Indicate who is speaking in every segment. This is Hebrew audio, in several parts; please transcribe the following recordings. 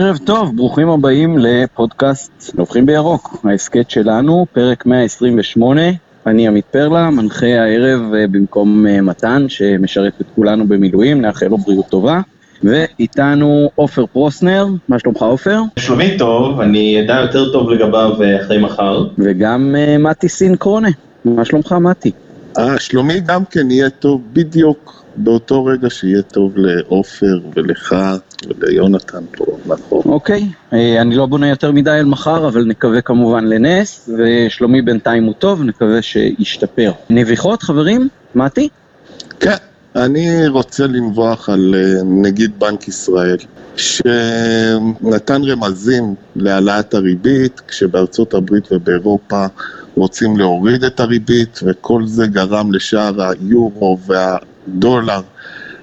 Speaker 1: ערב טוב, ברוכים הבאים לפודקאסט נובחים בירוק, ההסכת שלנו, פרק 128. אני עמית פרלה, מנחה הערב אה, במקום אה, מתן, שמשרת את כולנו במילואים, נאחל לו בריאות טובה. ואיתנו עופר פרוסנר, מה שלומך עופר?
Speaker 2: שלומי טוב, אני אדע יותר טוב לגביו אה, אחרי מחר.
Speaker 1: וגם מתי סינקרונה, מה שלומך מתי?
Speaker 3: אה, שלומי גם כן יהיה טוב בדיוק באותו רגע שיהיה טוב לעופר ולך וליונתן פה מאחור.
Speaker 1: אוקיי, אה, אני לא בונה יותר מדי על מחר, אבל נקווה כמובן לנס, ושלומי בינתיים הוא טוב, נקווה שישתפר. נביחות, חברים? מתי?
Speaker 3: כן, אני רוצה לנבוח על אה, נגיד בנק ישראל, שנתן רמזים להעלאת הריבית, כשבארצות הברית ובאירופה רוצים להוריד את הריבית, וכל זה גרם לשער היורו וה... דולר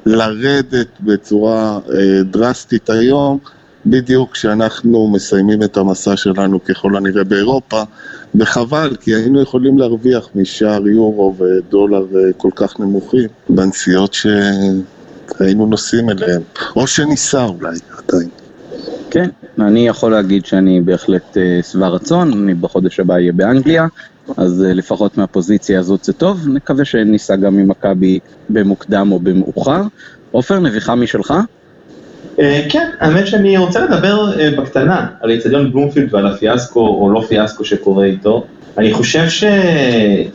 Speaker 3: לרדת בצורה אה, דרסטית היום, בדיוק כשאנחנו מסיימים את המסע שלנו ככל הנראה באירופה, וחבל, כי היינו יכולים להרוויח משער יורו ודולר אה, כל כך נמוכים בנסיעות שהיינו נוסעים אליהם, או שניסע אולי עדיין.
Speaker 1: כן, אני יכול להגיד שאני בהחלט אה, שבע רצון, אני בחודש הבא אהיה באנגליה, אז אה, לפחות מהפוזיציה הזאת זה טוב, נקווה שניסע גם ממכבי במוקדם או במאוחר. עופר, נביכה משלך?
Speaker 2: אה, כן, האמת שאני רוצה לדבר אה, בקטנה על איצטדיון בלומפילד ועל הפיאסקו או לא פיאסקו שקורה איתו. אני חושב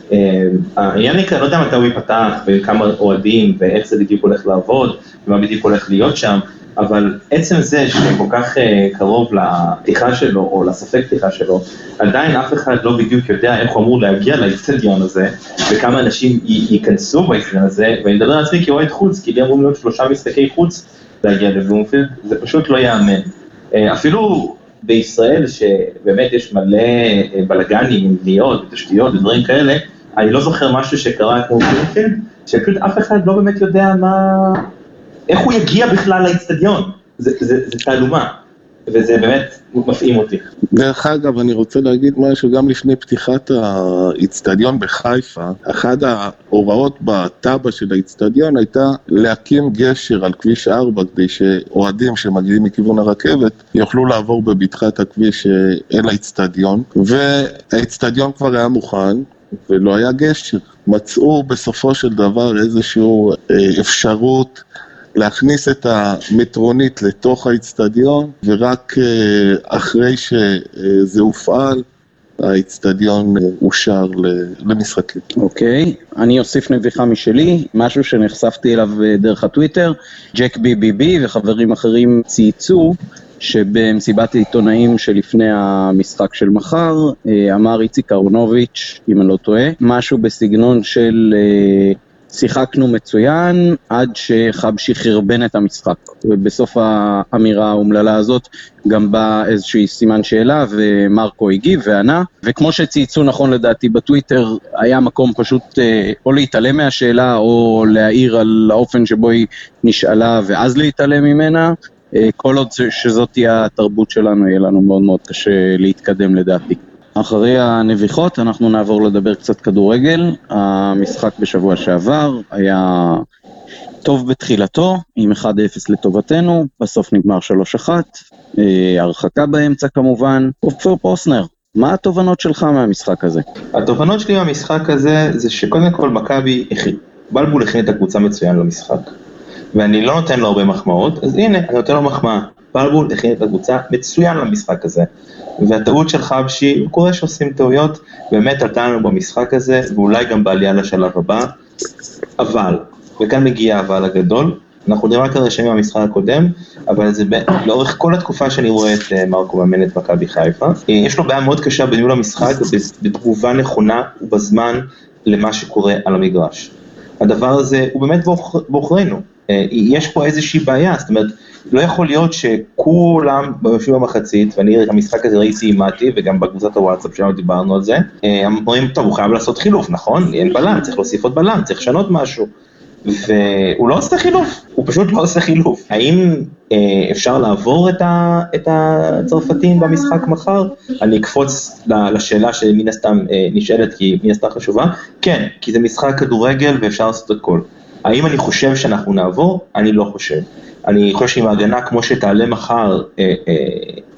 Speaker 2: שהעניין נקרא, לא יודע מתי הוא ייפתח וכמה אוהדים ואיך זה בדיוק הולך לעבוד ומה בדיוק הולך להיות שם. אבל עצם זה שכל כך אה, קרוב לפתיחה שלו, או לספק פתיחה שלו, עדיין אף אחד לא בדיוק יודע איך הוא אמור להגיע לאצטדיון הזה, וכמה אנשים ייכנסו באצטדיון הזה, ואני מדבר על עצמי כאוהד חוץ, כי לי אמורים להיות שלושה משחקי חוץ להגיע לבלומפילד, זה פשוט לא ייאמן. אה, אפילו בישראל, שבאמת יש מלא אה, בלאגנים עם בניות ותשתיות ודברים כאלה, אני לא זוכר משהו שקרה כמו בלומפילד, שפשוט אף אחד לא באמת יודע מה... איך הוא יגיע בכלל לאיצטדיון? זה, תעלומה, וזה באמת מפעים אותי.
Speaker 3: דרך אגב, אני רוצה להגיד משהו, גם לפני פתיחת האיצטדיון בחיפה, אחת ההוראות בתב"ע של האיצטדיון הייתה להקים גשר על כביש 4 כדי שאוהדים שמגיעים מכיוון הרכבת יוכלו לעבור בבטחת הכביש אל האיצטדיון, והאיצטדיון כבר היה מוכן, ולא היה גשר. מצאו בסופו של דבר איזושהי אה, אפשרות להכניס את המטרונית לתוך האיצטדיון, ורק אה, אחרי שזה הופעל, האיצטדיון אה, אושר למשחקים.
Speaker 1: אוקיי, okay. אני אוסיף נביכה משלי, משהו שנחשפתי אליו אה, דרך הטוויטר, ג'ק בי בי בי וחברים אחרים צייצו שבמסיבת העיתונאים שלפני המשחק של מחר, אמר איציק אהרונוביץ', אם אני לא טועה, משהו בסגנון של... שיחקנו מצוין עד שחבשי חרבן את המשחק. ובסוף האמירה האומללה הזאת גם בא איזשהי סימן שאלה ומרקו הגיב וענה. וכמו שצייצו נכון לדעתי בטוויטר, היה מקום פשוט אה, או להתעלם מהשאלה או להעיר על האופן שבו היא נשאלה ואז להתעלם ממנה. אה, כל עוד שזאת תהיה התרבות שלנו, יהיה לנו מאוד מאוד קשה להתקדם לדעתי. אחרי הנביחות אנחנו נעבור לדבר קצת כדורגל. המשחק בשבוע שעבר היה טוב בתחילתו, עם 1-0 לטובתנו, בסוף נגמר 3-1, אה, הרחקה באמצע כמובן. עופר פרוסנר, מה התובנות שלך מהמשחק הזה?
Speaker 2: התובנות שלי מהמשחק הזה זה שקודם כל מכבי, בלבול הכין את הקבוצה מצוין למשחק. ואני לא נותן לו הרבה מחמאות, אז הנה, אני נותן לו מחמאה. בלבול הכין את הקבוצה מצוין למשחק הזה. והטעות של חבשי, קורה שעושים טעויות, באמת עלתה לנו במשחק הזה, ואולי גם בעלייה לשלב הבא, אבל, וכאן מגיע האבל הגדול, אנחנו רק על רשמים במשחק הקודם, אבל זה לאורך כל התקופה שאני רואה את אה, מרקו מאמן את מכבי חיפה, אה, יש לו בעיה מאוד קשה בניהול המשחק, בתגובה נכונה ובזמן למה שקורה על המגרש. הדבר הזה הוא באמת בעוכרינו, אה, יש פה איזושהי בעיה, זאת אומרת, לא יכול להיות שכולם יושבים במחצית, ואני את המשחק הזה ראיתי עם מתי, וגם בקבוצת הוואטסאפ שלנו דיברנו על זה, אה, אומרים, טוב, הוא חייב לעשות חילוף, נכון? אין בלם, צריך להוסיף עוד בלם, צריך לשנות משהו. והוא לא עושה חילוף, הוא פשוט לא עושה חילוף. האם אה, אפשר לעבור את, ה, את הצרפתים במשחק מחר? אני אקפוץ לשאלה שמן הסתם אה, נשאלת כי מן הסתם חשובה. כן, כי זה משחק כדורגל ואפשר לעשות הכל. האם אני חושב שאנחנו נעבור? אני לא חושב. אני חושב שעם ההגנה כמו שתעלה מחר, אה, אה,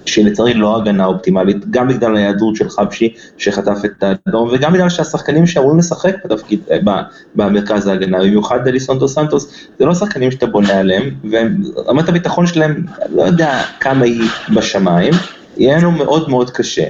Speaker 2: שלצערי לא הגנה אופטימלית, גם בגלל ההיעדרות של חבשי שחטף את האדום, וגם בגלל שהשחקנים שאמורים לשחק בתפקיד, אה, במרכז ההגנה, במיוחד אליסונטו סנטוס, זה לא שחקנים שאתה בונה עליהם, ורמת הביטחון שלהם, לא יודע כמה היא בשמיים, יהיה לנו מאוד מאוד קשה.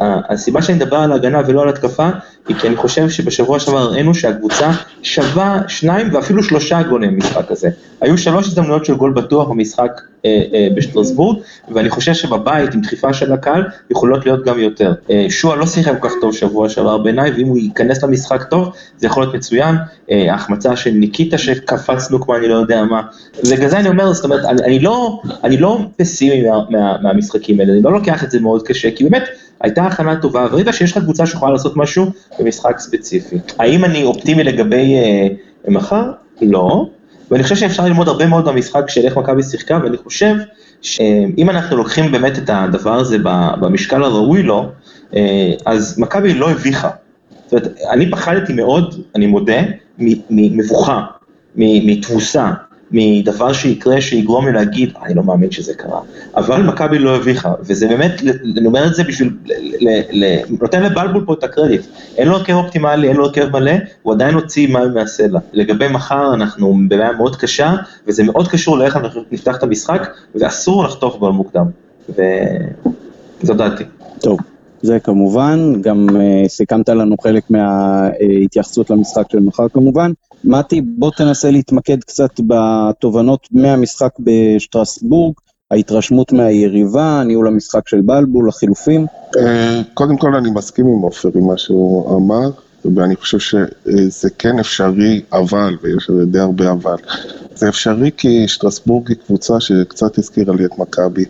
Speaker 2: הסיבה שאני מדבר על ההגנה ולא על התקפה, היא כי אני חושב שבשבוע שעבר הראינו שהקבוצה שווה שניים ואפילו שלושה גולים במשחק הזה. היו שלוש הזדמנויות של גול בטוח במשחק אה, אה, בשטרסבורג, ואני חושב שבבית עם דחיפה של הקהל יכולות להיות גם יותר. אה, שועה לא שיחק כל כך טוב שבוע שעבר בעיניי, ואם הוא ייכנס למשחק טוב, זה יכול להיות מצוין. אה, החמצה של ניקיטה שקפצנו כמו אני לא יודע מה. ובגלל זה אני אומר, זאת אומרת, אני, אני, לא, אני לא פסימי מה, מה, מהמשחקים האלה, אני לא לוקח את זה מאוד קשה, כי באמת, הייתה הכנה טובה, וראית שיש לך קבוצה שיכולה לעשות משהו במשחק ספציפי. האם אני אופטימי לגבי אה, מחר? לא. ואני חושב שאפשר ללמוד הרבה מאוד במשחק של איך מכבי שיחקה, ואני חושב שאם אנחנו לוקחים באמת את הדבר הזה במשקל הראוי לו, אה, אז מכבי לא הביכה. זאת אומרת, אני פחדתי מאוד, אני מודה, ממבוכה, מתבוסה, מדבר שיקרה שיגרום לי להגיד, אני לא מאמין שזה קרה. אבל מכבי לא הביכה, וזה באמת, אני אומר את זה בשביל, נותן לבלבול פה את הקרדיט. אין לו הרכב אופטימלי, אין לו הרכב מלא, הוא עדיין הוציא מים מהסלע. לגבי מחר, אנחנו בבעיה מאוד קשה, וזה מאוד קשור לאיך אנחנו נפתח את המשחק, ואסור לחטוף גול מוקדם. וזו דעתי.
Speaker 1: טוב. זה כמובן, גם uh, סיכמת לנו חלק מההתייחסות למשחק של מחר כמובן. מתי, בוא תנסה להתמקד קצת בתובנות מהמשחק בשטרסבורג, ההתרשמות מהיריבה, ניהול המשחק של בלבול, החילופים.
Speaker 3: אה, קודם כל אני מסכים עם עופר עם מה שהוא אמר, ואני חושב שזה כן אפשרי, אבל, ויש לזה די הרבה אבל. זה אפשרי כי שטרסבורג היא קבוצה שקצת הזכירה לי את מכבי.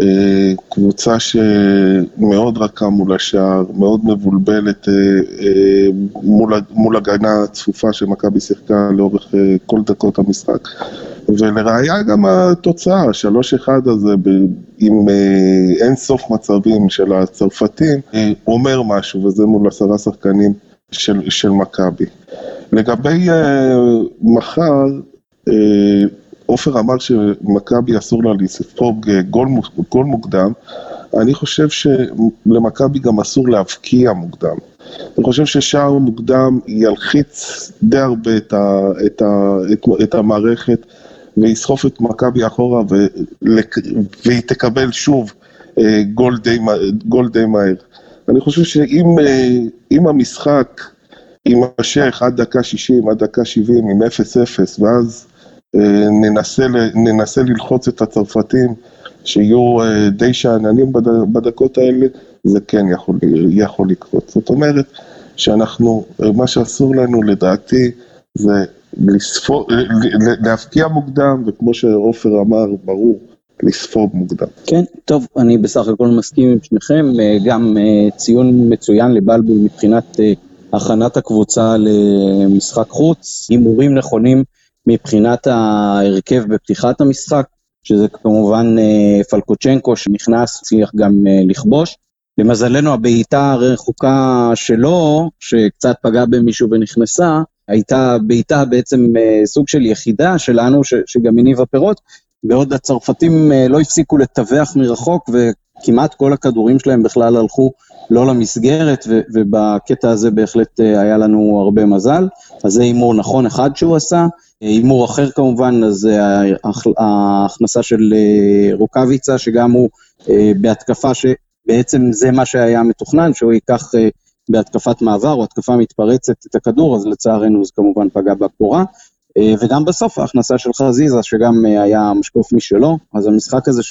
Speaker 3: אה, קבוצה שמאוד רכה מול השער, מאוד מבולבלת אה, אה, מול, מול הגנה צפופה שמכבי שיחקה לאורך כל דקות המשחק. ולראיה גם התוצאה, 3-1 הזה עם אין סוף מצבים של הצרפתים, אומר משהו, וזה מול עשרה שחקנים של, של מכבי. לגבי מחר, עופר אמר שמכבי אסור לה לספוג אה, גול, גול מוקדם, אני חושב שלמכבי גם אסור להבקיע מוקדם. אני חושב ששער מוקדם ילחיץ די הרבה את, ה, את, ה, את, את המערכת ויסחוף את מכבי אחורה ולק, והיא תקבל שוב אה, גול די, גול די מהר. אני חושב שאם אה, המשחק יימשך עד דקה 60, עד דקה 70 עם 0-0 ואז ננסה, ננסה ללחוץ את הצרפתים שיהיו אה, די שאננים בדקות האלה, זה כן יכול, יכול לקרות. זאת אומרת שאנחנו, אה, מה שאסור לנו לדעתי זה לספור, להפקיע מוקדם, וכמו שעופר אמר, ברור, לספוג מוקדם.
Speaker 1: כן, טוב, אני בסך הכל מסכים עם שניכם, גם ציון מצוין לבלבול מבחינת הכנת הקבוצה למשחק חוץ, הימורים נכונים. מבחינת ההרכב בפתיחת המשחק, שזה כמובן אה, פלקוצ'נקו שנכנס, הצליח גם אה, לכבוש. למזלנו הבעיטה הרחוקה שלו, שקצת פגעה במישהו ונכנסה, הייתה בעיטה בעצם אה, סוג של יחידה שלנו, שגם הניבה פירות, בעוד הצרפתים לא הפסיקו לטווח מרחוק, וכמעט כל הכדורים שלהם בכלל הלכו לא למסגרת, ו, ובקטע הזה בהחלט היה לנו הרבה מזל. אז זה הימור נכון אחד שהוא עשה. הימור אחר כמובן, אז ההכנסה של אה, רוקאביצה, שגם הוא אה, בהתקפה שבעצם זה מה שהיה מתוכנן, שהוא ייקח אה, בהתקפת מעבר או התקפה מתפרצת את הכדור, אז לצערנו זה כמובן פגע בקורה. וגם בסוף ההכנסה של חזיזה, שגם היה משקוף משלו, אז המשחק הזה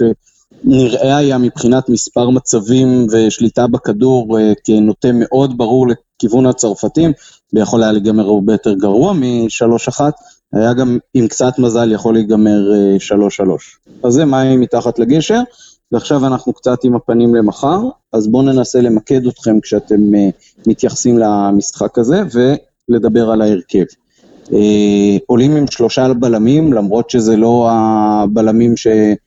Speaker 1: שנראה היה מבחינת מספר מצבים ושליטה בכדור כנוטה מאוד ברור לכיוון הצרפתים, ויכול היה להיגמר הרבה יותר גרוע משלוש אחת, היה גם עם קצת מזל יכול להיגמר 3-3. אה, אז זה מים מתחת לגשר, ועכשיו אנחנו קצת עם הפנים למחר, אז בואו ננסה למקד אתכם כשאתם אה, מתייחסים למשחק הזה, ולדבר על ההרכב. אה, עולים עם שלושה בלמים, למרות שזה לא הבלמים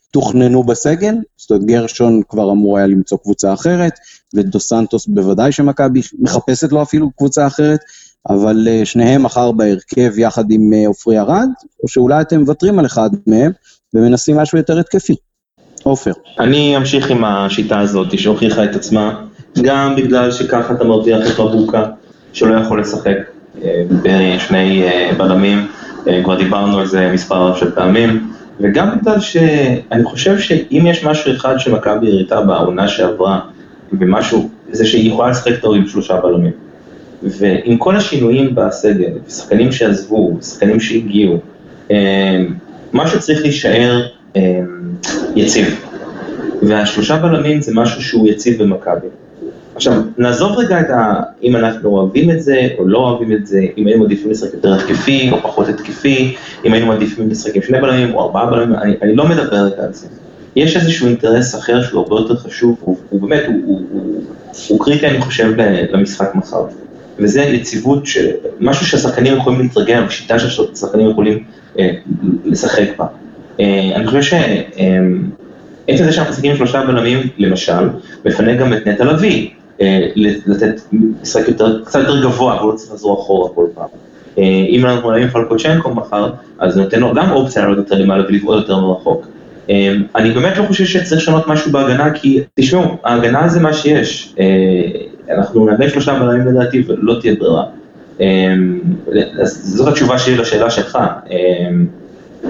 Speaker 1: שתוכננו בסגל, זאת אומרת גרשון כבר אמור היה למצוא קבוצה אחרת, ודו סנטוס בוודאי שמכבי מחפשת לו אפילו קבוצה אחרת, אבל אה, שניהם מחר בהרכב יחד עם אה, עופרי ארד, או שאולי אתם מוותרים על אחד מהם ומנסים משהו יותר התקפי. עופר.
Speaker 2: אני אמשיך עם השיטה הזאת שהוכיחה את עצמה, גם בגלל שככה אתה מרוויח את מבוקה, שלא יכול לשחק אה, בשני בלמים, כבר דיברנו על זה מספר של פעמים, וגם בגלל שאני חושב שאם יש משהו אחד שמכבי הראתה בעונה שעברה, ומשהו, זה שהיא יכולה לשחק טוב עם שלושה בלמים. ועם כל השינויים בסגל, שחקנים שעזבו, שחקנים שהגיעו, אה, משהו צריך להישאר אה, יציב. והשלושה בלמים זה משהו שהוא יציב במכבי. עכשיו, נעזוב רגע את ה... אם אנחנו אוהבים את זה או לא אוהבים את זה, אם היינו מעדיפים לשחק יותר התקפי או פחות התקפי, אם היינו מעדיפים לשחק עם שני בלמים או ארבעה בלמים, אני, אני לא מדבר רגע על זה. יש איזשהו אינטרס אחר שהוא הרבה יותר חשוב, הוא, הוא באמת, הוא, הוא, הוא, הוא קריטי אני חושב למשחק מחר. וזה יציבות, משהו שהשחקנים יכולים להתרגל, שיטה שהשחקנים יכולים אה, לשחק בה. אה, אני חושב שעצם זה שאנחנו משחקים עם שלושה בלמים, למשל, מפנה גם את נטע לביא, אה, לתת משחק יותר, קצת יותר גבוה, והוא לא צריך לחזור אחורה כל פעם. אה, אם אנחנו נעים פלקוצ'נקו מחר, אז נותן לו גם אופציה לעלות יותר למעלה ולבעוד יותר מרחוק. אה, אני באמת לא חושב שצריך לשנות משהו בהגנה, כי תשמעו, ההגנה זה מה שיש. אה, אנחנו נאבד שלושה בלמים לדעתי ולא תהיה ברירה. אז זאת התשובה שלי לשאלה שלך.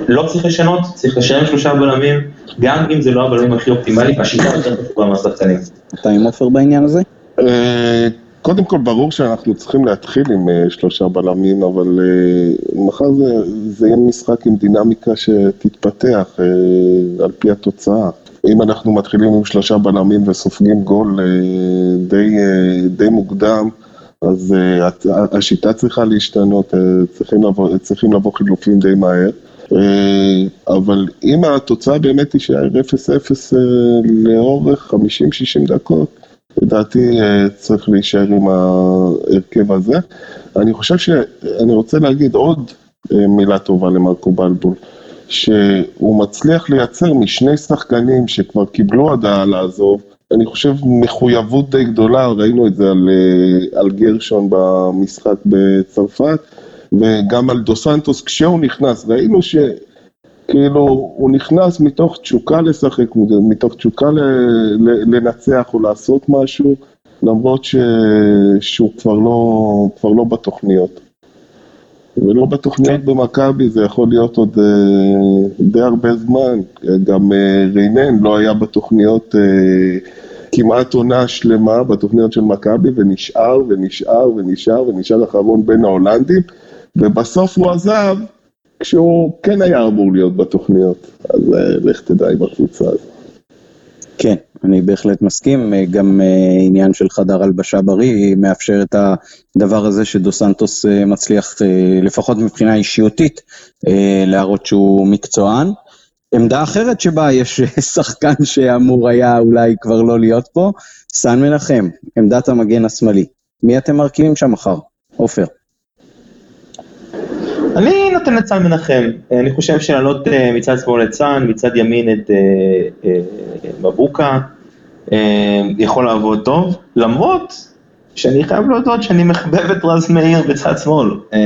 Speaker 2: לא צריך לשנות, צריך לשלם שלושה בלמים, גם אם זה לא הבלמים הכי אופטימליים, השיטה יותר טובה מהשחקנים.
Speaker 1: אתה עם עופר בעניין הזה?
Speaker 3: אה, קודם כל, ברור שאנחנו צריכים להתחיל עם אה, שלושה בלמים, אבל אה, מחר זה, זה יהיה משחק עם דינמיקה שתתפתח על פי התוצאה. אם אנחנו מתחילים עם שלושה בלמים וסופגים גול די, די מוקדם, אז השיטה צריכה להשתנות, צריכים לבוא, צריכים לבוא חילופים די מהר. אבל אם התוצאה באמת תישאר 0-0 לאורך 50-60 דקות, לדעתי צריך להישאר עם ההרכב הזה. אני חושב שאני רוצה להגיד עוד מילה טובה למרקו בלבול. שהוא מצליח לייצר משני שחקנים שכבר קיבלו הודעה לעזוב, אני חושב מחויבות די גדולה, ראינו את זה על, אה, על גרשון במשחק בצרפת, וגם על דו סנטוס כשהוא נכנס, ראינו שכאילו הוא נכנס מתוך תשוקה לשחק, מתוך תשוקה לנצח או לעשות משהו, למרות ש... שהוא כבר לא, כבר לא בתוכניות. ולא בתוכניות כן. במכבי, זה יכול להיות עוד אה, די הרבה זמן. גם אה, ריינן לא היה בתוכניות אה, כמעט עונה שלמה, בתוכניות של מכבי, ונשאר ונשאר ונשאר ונשאר אחרון בין ההולנדים, ובסוף הוא עזב כשהוא כן היה אמור להיות בתוכניות. אז אה, לך תדע עם הקבוצה הזאת.
Speaker 1: כן, אני בהחלט מסכים, אה, גם אה, עניין של חדר הלבשה בריא מאפשר את הדבר הזה שדו סנטוס מצליח, לפחות מבחינה אישיותית, להראות שהוא מקצוען. עמדה אחרת שבה יש שחקן שאמור היה אולי כבר לא להיות פה, סן מנחם, עמדת המגן השמאלי. מי אתם מרכיבים שם מחר? עופר.
Speaker 2: אני נותן סן מנחם, אני חושב שלעלות מצד שמאל סן, מצד ימין את מבוקה, אה, יכול לעבוד טוב, למרות שאני חייב להודות שאני מחבב את רז מאיר בצד שמאל, אה,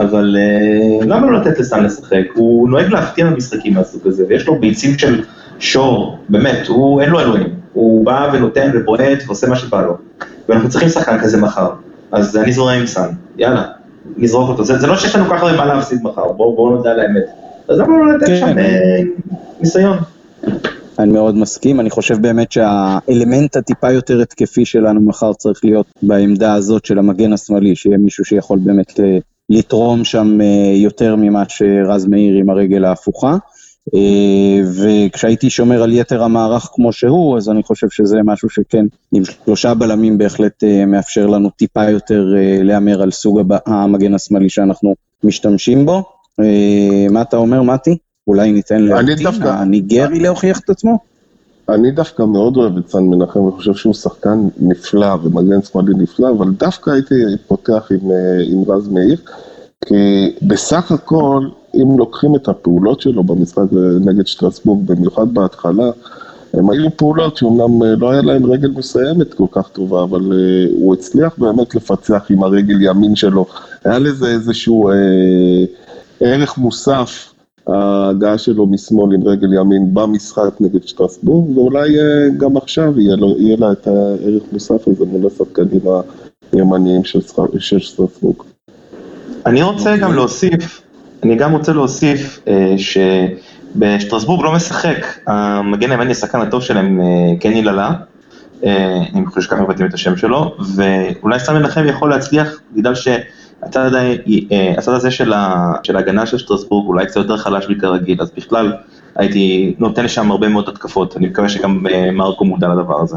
Speaker 2: אבל אה, למה לא לתת לסן לשחק? הוא נוהג להפתיע במשחקים מהסוג הזה, ויש לו ביצים של שור, באמת, הוא אין לו אלוהים, הוא בא ונותן ובועט ועושה מה שבא לו, ואנחנו צריכים שחקן כזה מחר, אז אני זורם עם סן, יאללה, נזרוק אותו, זה, זה לא שיש לנו ככה מה להפסיד מחר, בואו בוא נודע על האמת, אז למה לא לתת כן. שם אה, ניסיון?
Speaker 1: אני מאוד מסכים, אני חושב באמת שהאלמנט הטיפה יותר התקפי שלנו מחר צריך להיות בעמדה הזאת של המגן השמאלי, שיהיה מישהו שיכול באמת אה, לתרום שם אה, יותר ממה שרז מאיר עם הרגל ההפוכה. אה, וכשהייתי שומר על יתר המערך כמו שהוא, אז אני חושב שזה משהו שכן, עם שלושה בלמים בהחלט מאפשר לנו טיפה יותר להמר על סוג המגן השמאלי שאנחנו משתמשים בו. מה אתה אומר, מתי? אולי ניתן לאוטין הניגרי להוכיח את עצמו?
Speaker 3: אני דווקא מאוד אוהב את סן מנחם, אני חושב שהוא שחקן נפלא ומגן שמאלי נפלא, אבל דווקא הייתי פותח עם, אה, עם רז מאיר, כי בסך הכל, אם לוקחים את הפעולות שלו במשחק נגד שטרסבורג, במיוחד בהתחלה, הם היו פעולות שאומנם אה, לא היה להם רגל מסיימת כל כך טובה, אבל uh, הוא הצליח באמת לפצח עם הרגל ימין שלו. היה לזה איזשהו uh, ערך מוסף, ההגעה שלו משמאל עם רגל ימין במשחק נגד שטרסבורג, ואולי uh, גם עכשיו יהיה, לו, יהיה לה את הערך מוסף הזה מול השחקנים הימניים של שטרסבורג.
Speaker 2: אני רוצה גם להוסיף, אני גם רוצה להוסיף uh, ש... בשטרסבורג לא משחק, המגן הימני השחקן הטוב שלהם, אה, קני ללה, אה, אני חושב שככה מבטאים את השם שלו, ואולי סתם מנחם יכול להצליח בגלל שהצד אה, הזה של ההגנה של שטרסבורג אולי קצת יותר חלש מכרגיל, אז בכלל הייתי נותן שם הרבה מאוד התקפות, אני מקווה שגם מרקו מודע לדבר הזה.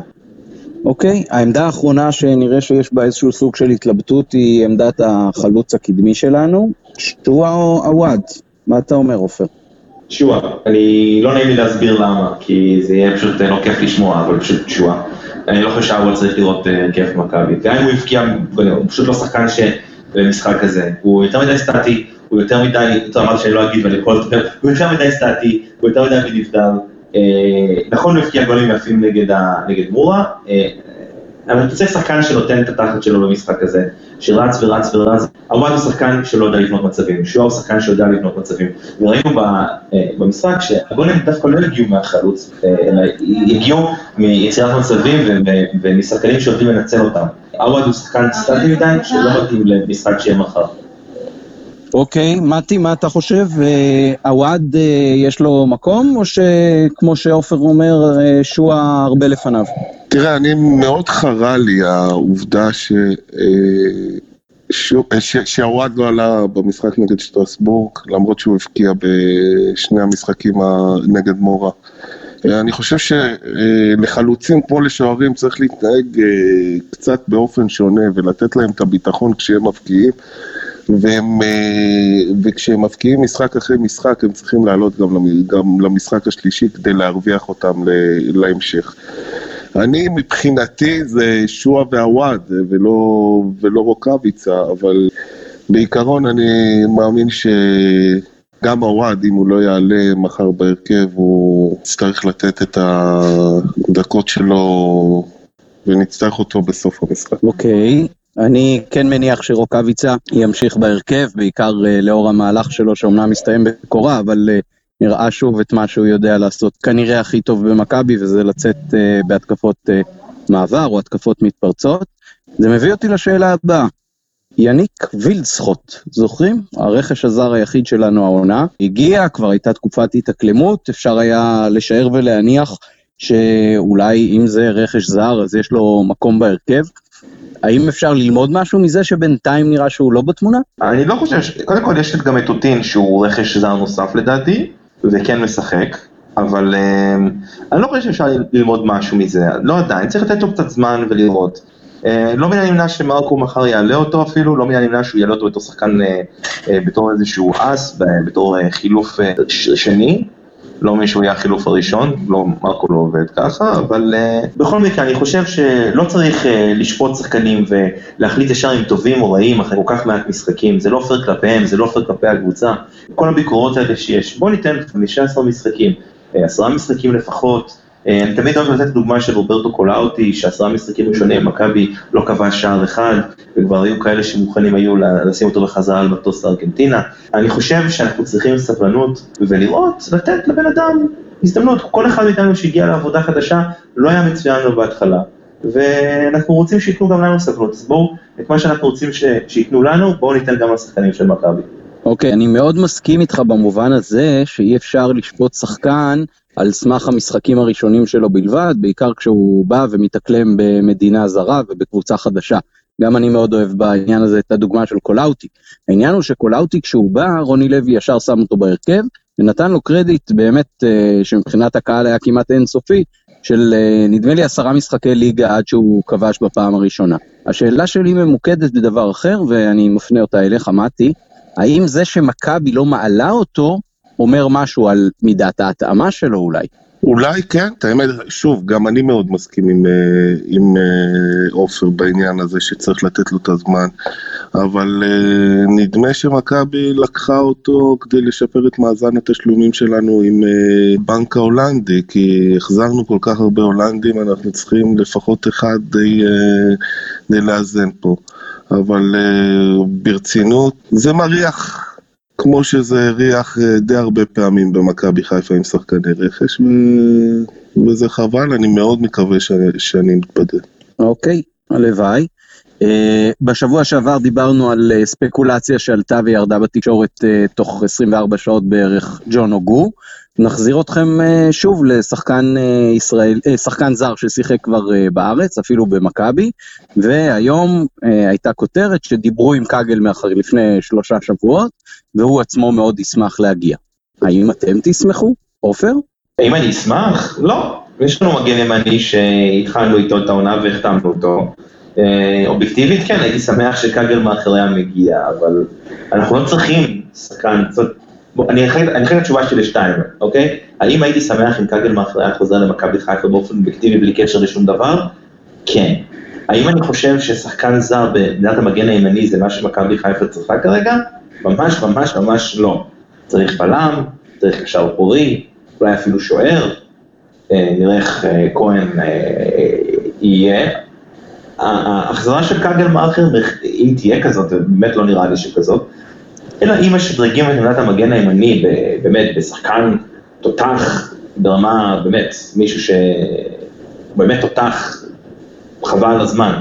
Speaker 1: אוקיי, okay, העמדה האחרונה שנראה שיש בה איזשהו סוג של התלבטות היא עמדת החלוץ הקדמי שלנו, שואה או עווד, מה אתה אומר עופר?
Speaker 2: שועה, אני לא נעים לי להסביר למה, כי זה יהיה פשוט לא כיף לשמוע, אבל פשוט שועה. אני לא חושב שהאוול צריך לראות כיף מכבי, גם אם הוא הבקיע, הוא פשוט לא שחקן שבמשחק הזה, הוא יותר מדי סטטי, הוא יותר מדי, טוב אמרתי שאני לא אגיד ואני יכול לדבר, הוא יותר מדי סטטי, הוא יותר מדי בנבדל, נכון הוא הבקיע גולים יפים נגד מורה, אבל אתה צריך שחקן שנותן את התחת שלו במשחק הזה, שרץ ורץ ורץ, עווד הוא שחקן שלא יודע לבנות מצבים, שואה הוא שחקן שיודע לבנות מצבים, וראינו אה, במשחק שהגולים דווקא לא הגיעו מהחלוץ, אה, אלא הגיעו מיצירת מצבים ומשחקנים שיודעים לנצל אותם. עווד הוא שחקן סטטי מדי שלא מתאים למשחק שיהיה מחר.
Speaker 1: אוקיי, מתי, מה אתה חושב? עווד אה, יש לו מקום, או שכמו שעופר אומר, שועה הרבה לפניו?
Speaker 3: תראה, אני מאוד חרה לי העובדה ש... אה, שעווד לא עלה במשחק נגד שטרסבורג, למרות שהוא הבקיע בשני המשחקים נגד מורה. אה, אני חושב שלחלוצים כמו לשוערים צריך להתנהג אה, קצת באופן שונה ולתת להם את הביטחון כשהם מבקיעים. והם, וכשהם מבקיעים משחק אחרי משחק הם צריכים לעלות גם, גם למשחק השלישי כדי להרוויח אותם להמשך. אני מבחינתי זה שועה ועווד ולא, ולא רוקאביצה, אבל בעיקרון אני מאמין שגם עווד, אם הוא לא יעלה מחר בהרכב, הוא יצטרך לתת את הדקות שלו ונצטרך אותו בסוף המשחק.
Speaker 1: אוקיי. Okay. אני כן מניח שרוקאביצה ימשיך בהרכב, בעיקר uh, לאור המהלך שלו שאומנם מסתיים בקורה, אבל נראה שוב את מה שהוא יודע לעשות כנראה הכי טוב במכבי, וזה לצאת uh, בהתקפות uh, מעבר או התקפות מתפרצות. זה מביא אותי לשאלה הבאה. יניק וילדסחוט, זוכרים? הרכש הזר היחיד שלנו העונה. הגיע, כבר הייתה תקופת התאקלמות, אפשר היה לשער ולהניח שאולי אם זה רכש זר אז יש לו מקום בהרכב. האם אפשר ללמוד משהו מזה שבינתיים נראה שהוא לא בתמונה?
Speaker 2: אני לא חושב, קודם כל יש גם את אוטין שהוא רכש זר נוסף לדעתי, וכן משחק, אבל אמ, אני לא חושב שאפשר ללמוד משהו מזה, לא עדיין, צריך לתת לו קצת זמן ולראות. אה, לא מן הנמנע שמרקו מחר יעלה אותו אפילו, לא מן הנמנע שהוא יעלה אותו בתור שחקן, אה, אה, בתור איזשהו אס, בתור חילוף שני, לא מי שהוא יהיה החילוף הראשון, לא, מרקו לא עובד ככה, אבל uh, בכל מקרה אני חושב שלא צריך uh, לשפוט שחקנים ולהחליט ישר אם טובים או רעים אחרי כל כך מעט משחקים, זה לא פייר כלפיהם, זה לא פייר כלפי הקבוצה, כל הביקורות האלה שיש, בואו ניתן 15 משחקים, uh, עשרה משחקים לפחות, אה, אני תמיד אוהב לתת דוגמה של רוברטו קולאוטי, שעשרה משחקים ראשונים, מכבי לא כבש שער אחד, וכבר היו כאלה שמוכנים היו לשים אותו בחזרה על מטוס לארגנטינה. אני חושב שאנחנו צריכים סבלנות ולראות, לתת לבן אדם הזדמנות. כל אחד מאיתנו שהגיע לעבודה חדשה לא היה מצוין לו בהתחלה, ואנחנו רוצים שייתנו גם לנו סבלנות. אז בואו, את מה שאנחנו רוצים ש... שייתנו לנו, בואו ניתן גם לשחקנים של מכבי.
Speaker 1: אוקיי, okay, אני מאוד מסכים איתך במובן הזה שאי אפשר לשפוט שחקן על סמך המשחקים הראשונים שלו בלבד, בעיקר כשהוא בא ומתאקלם במדינה זרה ובקבוצה חדשה. גם אני מאוד אוהב בעניין הזה את הדוגמה של קולאוטי. העניין הוא שקולאוטי כשהוא בא, רוני לוי ישר שם אותו בהרכב, ונתן לו קרדיט באמת אה, שמבחינת הקהל היה כמעט אינסופי, של אה, נדמה לי עשרה משחקי ליגה עד שהוא כבש בפעם הראשונה. השאלה שלי ממוקדת בדבר אחר, ואני מפנה אותה אליך, מתי, האם זה שמכבי לא מעלה אותו, אומר משהו על מידת ההתאמה שלו אולי.
Speaker 3: אולי כן, האמת, שוב, גם אני מאוד מסכים עם, אה, עם אה, עופר בעניין הזה שצריך לתת לו את הזמן. אבל uh, נדמה שמכבי לקחה אותו כדי לשפר את מאזן התשלומים שלנו עם בנק ההולנדי, כי החזרנו כל כך הרבה הולנדים, אנחנו צריכים לפחות אחד די, די לאזן פה. אבל ברצינות, זה מריח כמו שזה הריח uh, די הרבה פעמים במכבי חיפה עם שחקני רכש, ו... וזה חבל, אני מאוד מקווה ש... שאני מתבדל.
Speaker 1: אוקיי, הלוואי. Uh, בשבוע שעבר דיברנו על uh, ספקולציה שעלתה וירדה בתקשורת uh, תוך 24 שעות בערך, ג'ון אוגו. נחזיר אתכם uh, שוב לשחקן uh, ישראל, uh, שחקן זר ששיחק כבר uh, בארץ, אפילו במכבי, והיום uh, הייתה כותרת שדיברו עם קאגל מאחר לפני שלושה שבועות, והוא עצמו מאוד ישמח להגיע. האם אתם תשמחו, עופר?
Speaker 2: האם אני אשמח? לא. יש לנו מגן ימני שהתחלנו איתו את העונה והחתמנו אותו. אובייקטיבית כן, הייתי שמח שקאגל מאחר היה מגיע, אבל אנחנו לא צריכים שחקן, אני את התשובה שלי לשתיים, אוקיי? האם הייתי שמח אם קאגל מאחר היה חוזר למכבי חיפה באופן אובייקטיבי בלי קשר לשום דבר? כן. האם אני חושב ששחקן זר במדינת המגן הימני זה מה שמכבי חיפה צריכה כרגע? ממש ממש ממש לא. צריך בלם, צריך קשר פורי, אולי אפילו שוער, נראה איך כהן יהיה. ההחזרה של קאגל מאכר, אם תהיה כזאת, באמת לא נראה לי שכזאת, אלא אם משדרגים את עמדת המגן הימני, באמת, בשחקן תותח ברמה, באמת, מישהו שהוא באמת תותח חבל הזמן,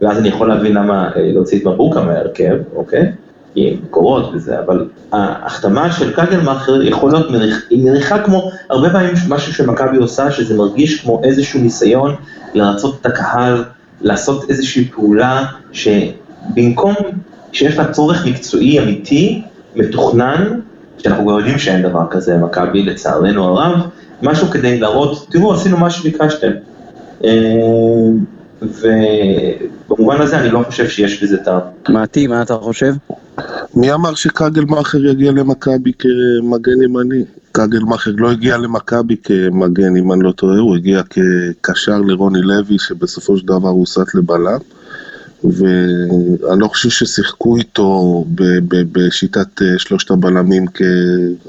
Speaker 2: ואז אני יכול להבין למה להוציא את מבוקה מההרכב, אוקיי? עם מקורות וזה, אבל ההחתמה של קגלמאכר יכול להיות מריח, היא מריחה כמו, הרבה פעמים משהו שמכבי עושה, שזה מרגיש כמו איזשהו ניסיון לרצות את הקהל, לעשות איזושהי פעולה שבמקום שיש לה צורך מקצועי אמיתי, מתוכנן, שאנחנו כבר יודעים שאין דבר כזה במכבי לצערנו הרב, משהו כדי להראות, תראו עשינו מה שביקשתם. ובמובן הזה אני לא חושב שיש בזה טעם.
Speaker 1: מעטי, מה אתה חושב?
Speaker 3: מי אמר שקגלמאכר יגיע למכבי כמגן ימני? קגלמאכר לא הגיע למכבי כמגן, אם אני לא טועה, הוא הגיע כקשר לרוני לוי, שבסופו של דבר הוא הוסט לבלם. ואני לא חושב ששיחקו איתו בשיטת שלושת הבלמים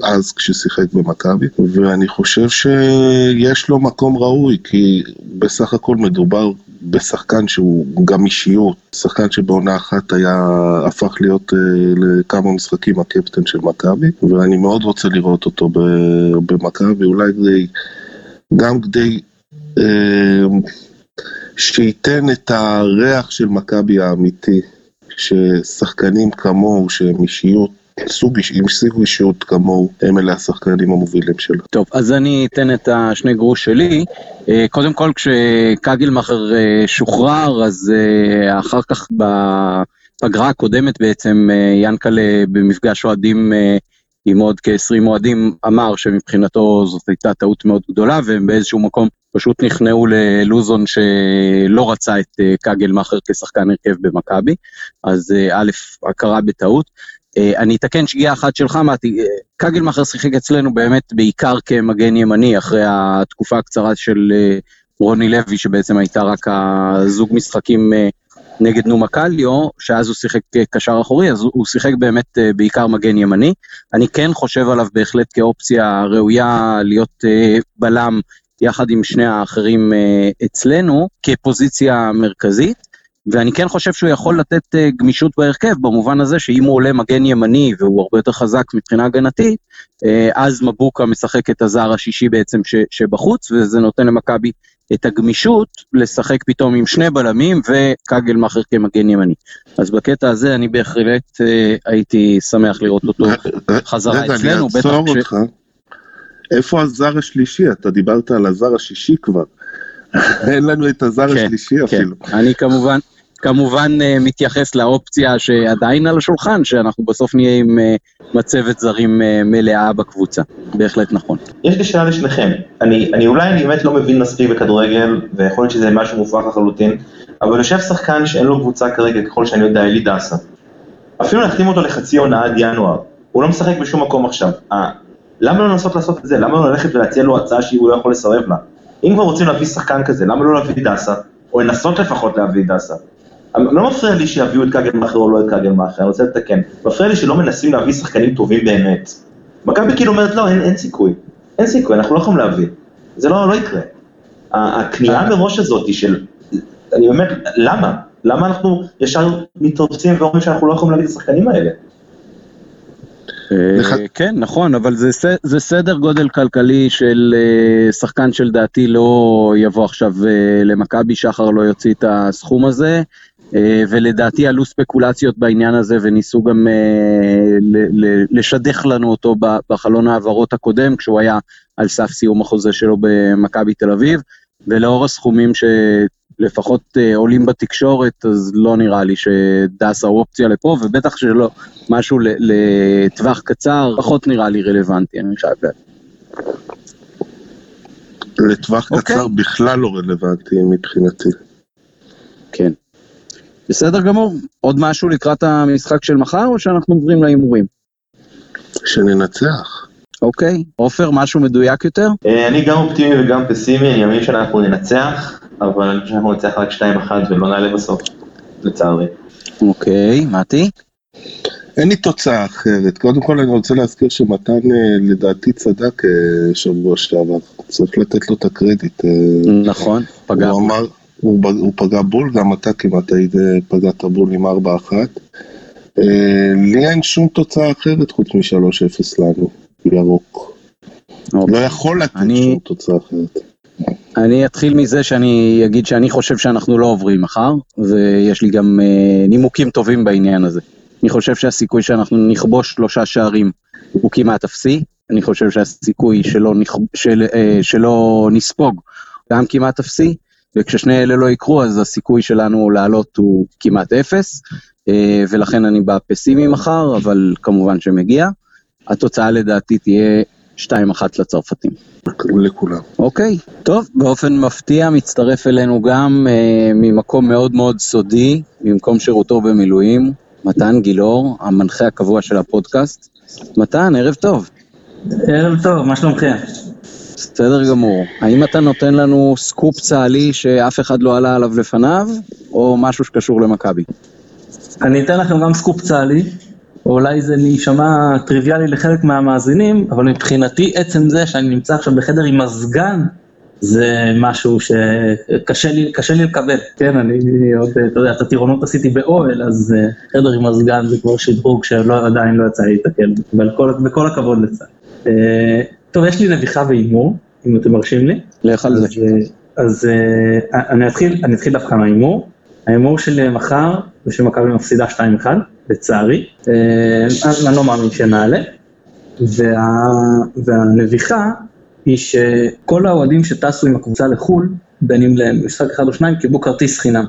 Speaker 3: אז כששיחק במכבי, ואני חושב שיש לו מקום ראוי, כי בסך הכל מדובר בשחקן שהוא גם אישיות, שחקן שבעונה אחת היה, הפך להיות לכמה משחקים הקפטן של מכבי, ואני מאוד רוצה לראות אותו במכבי, אולי כדי, גם כדי... שייתן את הריח של מכבי האמיתי, ששחקנים כמוהו, שהם אישיות, סוג, עם סוג אישיות כמוהו, הם אלה השחקנים המובילים שלו.
Speaker 1: טוב, אז אני אתן את השני גרוש שלי. קודם כל, כשקגלמאכר שוחרר, אז אחר כך בפגרה הקודמת בעצם, ינקלה במפגש אוהדים עם עוד כ-20 אוהדים, אמר שמבחינתו זאת הייתה טעות מאוד גדולה, והם באיזשהו מקום פשוט נכנעו ללוזון שלא רצה את קגלמאכר כשחקן הרכב במכבי, אז א', הכרה בטעות. אני אתקן שגיאה אחת שלך, מתי, קגלמאכר שיחק אצלנו באמת בעיקר כמגן ימני, אחרי התקופה הקצרה של רוני לוי, שבעצם הייתה רק הזוג משחקים נגד נומה קליו, שאז הוא שיחק קשר אחורי, אז הוא שיחק באמת בעיקר מגן ימני. אני כן חושב עליו בהחלט כאופציה ראויה להיות בלם יחד עם שני האחרים אצלנו, כפוזיציה מרכזית, ואני כן חושב שהוא יכול לתת גמישות בהרכב, במובן הזה שאם הוא עולה מגן ימני והוא הרבה יותר חזק מבחינה הגנתית, אז מבוקה משחק את הזר השישי בעצם שבחוץ, וזה נותן למכבי את הגמישות לשחק פתאום עם שני בלמים וקגלמאכר כמגן ימני. אז בקטע הזה אני בהחלט הייתי שמח לראות אותו חזרה אצלנו.
Speaker 3: רגע, אני אעצור אותך. איפה הזר השלישי? אתה דיברת על הזר השישי כבר. אין לנו את הזר כן, השלישי
Speaker 1: כן.
Speaker 3: אפילו.
Speaker 1: אני כמובן, כמובן מתייחס לאופציה שעדיין על השולחן, שאנחנו בסוף נהיה עם מצבת זרים מלאה בקבוצה. בהחלט נכון.
Speaker 2: יש לי שאלה לשניכם. אני, אני אולי אני באמת לא מבין מספיק בכדורגל, ויכול להיות שזה משהו מופרך לחלוטין, אבל יושב שחקן שאין לו קבוצה כרגע, ככל שאני יודע, אלי דסה. אפילו להחתים אותו לחצי עונה עד ינואר. הוא לא משחק בשום מקום עכשיו. למה לא לנסות לעשות את זה? למה לא ללכת ולהציע לו הצעה שהוא לא יכול לסרב לה? אם כבר רוצים להביא שחקן כזה, למה לא להביא דסה? או לנסות לפחות להביא דסה. לא מפריע לי שיביאו את קגלמאכר או לא את קגלמאכר, אני רוצה לתקן. מפריע לי שלא מנסים להביא שחקנים טובים באמת. מכבי כאילו אומרת, לא, אין, אין סיכוי. אין סיכוי, אנחנו לא יכולים להביא. זה לא, לא יקרה. הכניעה מראש הזאת של, אני אומר, למה? למה אנחנו ישר מתרוצצים ואומרים שאנחנו לא יכולים להביא את השחקנים האלה?
Speaker 1: אה, כן, נכון, אבל זה סדר גודל כלכלי של אה, שחקן שלדעתי לא יבוא עכשיו אה, למכבי, שחר לא יוציא את הסכום הזה, ולדעתי עלו ספקולציות בעניין הזה וניסו גם לשדך לנו אותו בחלון העברות הקודם, כשהוא היה על סף סיום החוזה שלו במכבי תל אביב, ולאור הסכומים לפחות אה, עולים בתקשורת, אז לא נראה לי שדסה הוא אופציה לפה, ובטח שלא משהו לטווח קצר, פחות נראה לי רלוונטי, אני חייב להגיד.
Speaker 3: לטווח okay. אוקיי. קצר בכלל לא רלוונטי מבחינתי.
Speaker 1: כן. בסדר גמור. עוד משהו לקראת המשחק של מחר, או שאנחנו עוברים להימורים?
Speaker 3: שננצח.
Speaker 1: אוקיי. עופר, משהו מדויק יותר?
Speaker 2: אה, אני גם אופטימי וגם פסימי, אני מאמין שאנחנו ננצח. אבל אני חושב שאנחנו נצטרך רק 2-1 ולא נעלה בסוף, לצערי.
Speaker 1: אוקיי, מתי?
Speaker 3: אין לי תוצאה אחרת. קודם כל אני רוצה להזכיר שמתן אה, לדעתי צדק אה, שבוע שעבר. צריך לתת לו את הקרדיט.
Speaker 1: נכון, פגע
Speaker 3: בול. אמר, הוא, הוא פגע בול, גם אתה כמעט היית פגעת בול עם 4-1. לי אין שום תוצאה אחרת חוץ מ-3-0 לנו, ירוק. אוקיי. לא יכול לתת אני... שום תוצאה אחרת.
Speaker 1: אני אתחיל מזה שאני אגיד שאני חושב שאנחנו לא עוברים מחר, ויש לי גם אה, נימוקים טובים בעניין הזה. אני חושב שהסיכוי שאנחנו נכבוש שלושה שערים הוא כמעט אפסי, אני חושב שהסיכוי שלא, נכ... של, אה, שלא נספוג גם כמעט אפסי, וכששני אלה לא יקרו אז הסיכוי שלנו לעלות הוא כמעט אפס, אה, ולכן אני בא פסימי מחר, אבל כמובן שמגיע. התוצאה לדעתי תהיה 2-1 לצרפתים.
Speaker 3: לכולם.
Speaker 1: אוקיי, טוב, באופן מפתיע מצטרף אלינו גם אה, ממקום מאוד מאוד סודי, במקום שירותו במילואים, מתן גילאור, המנחה הקבוע של הפודקאסט. מתן, ערב טוב.
Speaker 4: ערב טוב, מה שלומכם?
Speaker 1: בסדר גמור. האם אתה נותן לנו סקופ צה"לי שאף אחד לא עלה עליו לפניו, או משהו שקשור למכבי?
Speaker 4: אני אתן לכם גם סקופ צה"לי, או אולי זה יישמע טריוויאלי לחלק מהמאזינים, אבל מבחינתי עצם זה שאני נמצא עכשיו בחדר עם מזגן, זה משהו שקשה לי, לי לקבל, כן, אני עוד, אתה יודע, את הטירונות עשיתי באוהל, אז אה, חדר עם מזגן זה כבר שדרוג שעדיין לא יצא לי להתקל, אבל כל, בכל הכבוד לצד. אה, טוב, יש לי נביחה והימור, אם אתם מרשים לי.
Speaker 1: לך על זה.
Speaker 4: אז, אז אה, אני אתחיל, אני אתחיל דווקא מההימור. ההימור של מחר זה שמכבי מפסידה 2-1. לצערי, אה, אני לא מאמין שנעלה, וה, והנביכה היא שכל האוהדים שטסו עם הקבוצה לחו"ל, בין אם למשחק אחד או שניים, קיבלו כרטיס חינם.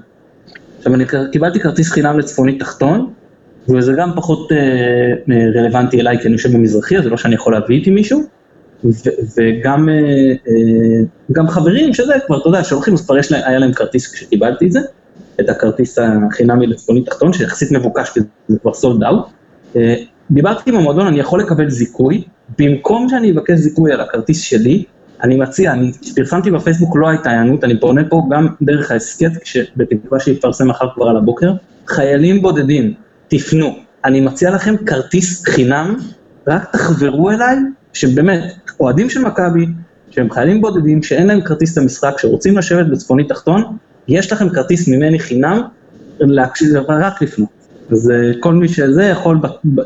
Speaker 4: עכשיו אני קיבלתי כרטיס חינם לצפוני תחתון, וזה גם פחות אה, אה, רלוונטי אליי כי אני יושב במזרחי, זה לא שאני יכול להביא איתי מישהו, וגם אה, אה, חברים שזה כבר, אתה יודע, שהולכים, אז כבר להם, היה להם כרטיס כשקיבלתי את זה, את הכרטיס החינמי לצפוני תחתון, שיחסית מבוקש כי זה כבר סולד אאוט. אה, דיברתי עם המועדון, אני יכול לקבל זיכוי, במקום שאני אבקש זיכוי על הכרטיס שלי, אני מציע, אני פרסמתי בפייסבוק, לא הייתה היענות, אני פונה פה גם דרך ההסכת, בתקווה שיתפרסם מחר כבר על הבוקר, חיילים בודדים, תפנו, אני מציע לכם כרטיס חינם, רק תחברו אליי, שבאמת, אוהדים של מכבי, שהם חיילים בודדים, שאין להם כרטיס למשחק, שרוצים לשבת בצפוני תחתון, יש לכם כרטיס ממני חינם, להקשיב, רק לפנות. אז כל מי שזה יכול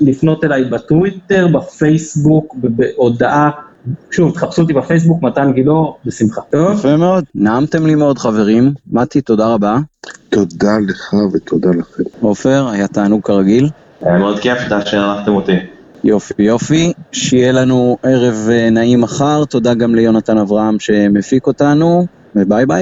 Speaker 4: לפנות אליי בטוויטר, בפייסבוק, בהודעה. שוב, תחפשו אותי בפייסבוק, מתן גילאור, בשמחה.
Speaker 1: טוב? יפה מאוד. נעמתם לי מאוד חברים. מתי, תודה רבה.
Speaker 3: תודה לך ותודה לכם.
Speaker 1: עופר, היה תענוג כרגיל.
Speaker 2: היה מאוד כיף, תודה שערכתם אותי.
Speaker 1: יופי יופי, שיהיה לנו ערב אה, נעים מחר, תודה גם ליונתן אברהם שמפיק אותנו, וביי ביי.